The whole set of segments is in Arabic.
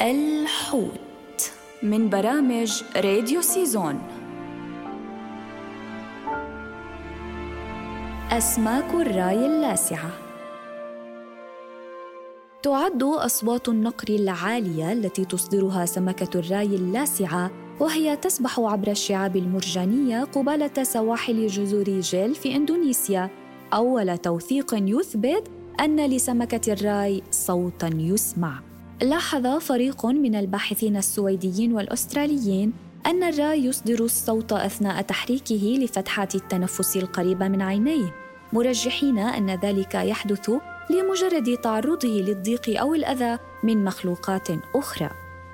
الحوت من برامج راديو سيزون. أسماك الراي اللاسعة. تعد أصوات النقر العالية التي تصدرها سمكة الراي اللاسعة وهي تسبح عبر الشعاب المرجانية قبالة سواحل جزر جيلي في إندونيسيا. أول توثيق يثبت أن لسمكة الراي صوتاً يسمع. لاحظ فريق من الباحثين السويديين والأستراليين أن الراي يصدر الصوت أثناء تحريكه لفتحات التنفس القريبة من عينيه مرجحين أن ذلك يحدث لمجرد تعرضه للضيق أو الأذى من مخلوقات أخرى.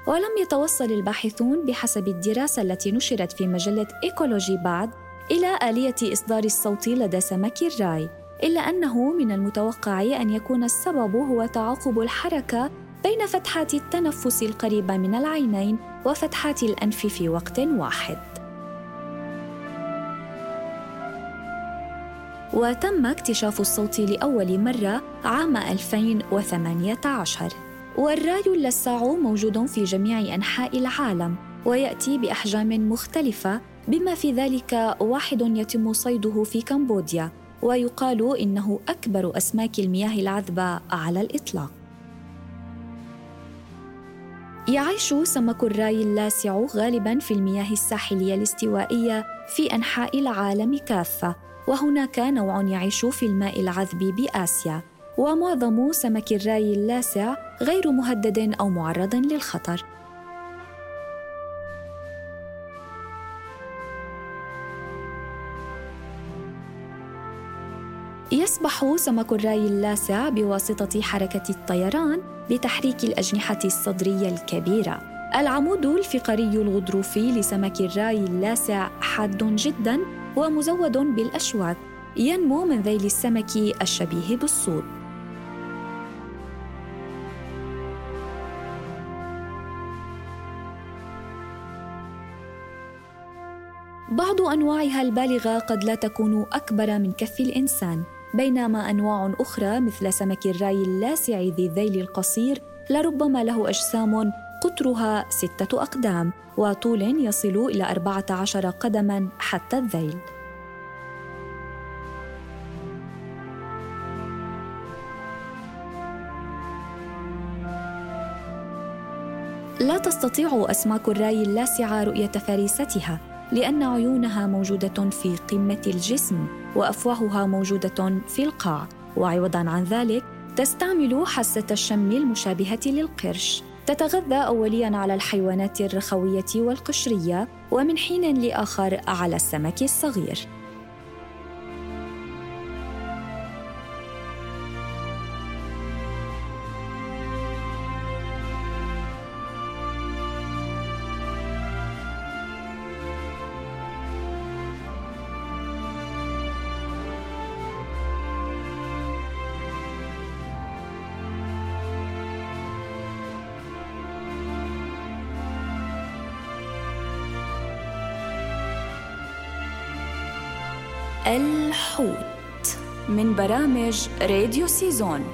ولم يتوصل الباحثون بحسب الدراسة التي نشرت في مجلة إيكولوجي بعد إلى آلية إصدار الصوت لدى سمك الراي إلا أنه من المتوقع أن يكون السبب هو تعاقب الحركة بين فتحات التنفس القريبة من العينين وفتحات الأنف في وقت واحد. وتم اكتشاف الصوت لأول مرة عام 2018 والرأي اللساع موجود في جميع أنحاء العالم ويأتي بأحجام مختلفة بما في ذلك واحد يتم صيده في كمبوديا ويقال إنه أكبر أسماك المياه العذبة على الإطلاق يعيش سمك الراي اللاسع غالبا في المياه الساحلية الاستوائية في أنحاء العالم كافة وهناك نوع يعيش في الماء العذب بآسيا. ومعظم سمك الراي اللاسع غير مهدد أو معرض للخطر. يسبح سمك الراي اللاسع بواسطة حركة الطيران بتحريك الأجنحة الصدرية الكبيرة. العمود الفقري الغضروفي لسمك الراي اللاسع حاد جدا ومزود بالأشواك ينمو من ذيل السمك الشبيه بالصوت. بعض أنواعها البالغة قد لا تكون أكبر من كف الإنسان بينما أنواع أخرى مثل سمك الراي اللاسع ذي الذيل القصير لربما له أجسام قطرها ستة أقدام وطول يصل إلى أربعة عشر قدما حتى الذيل. لا تستطيع أسماك الراي اللاسعة رؤية فريستها. لأن عيونها موجودة في قمة الجسم وأفواهها موجودة في القاع. وعوضا عن ذلك تستعمل حاسة الشم المشابهة للقرش. تتغذى أوليا على الحيوانات الرخوية والقشرية ومن حين لآخر على السمك الصغير. الحوت من برامج راديو سيزون.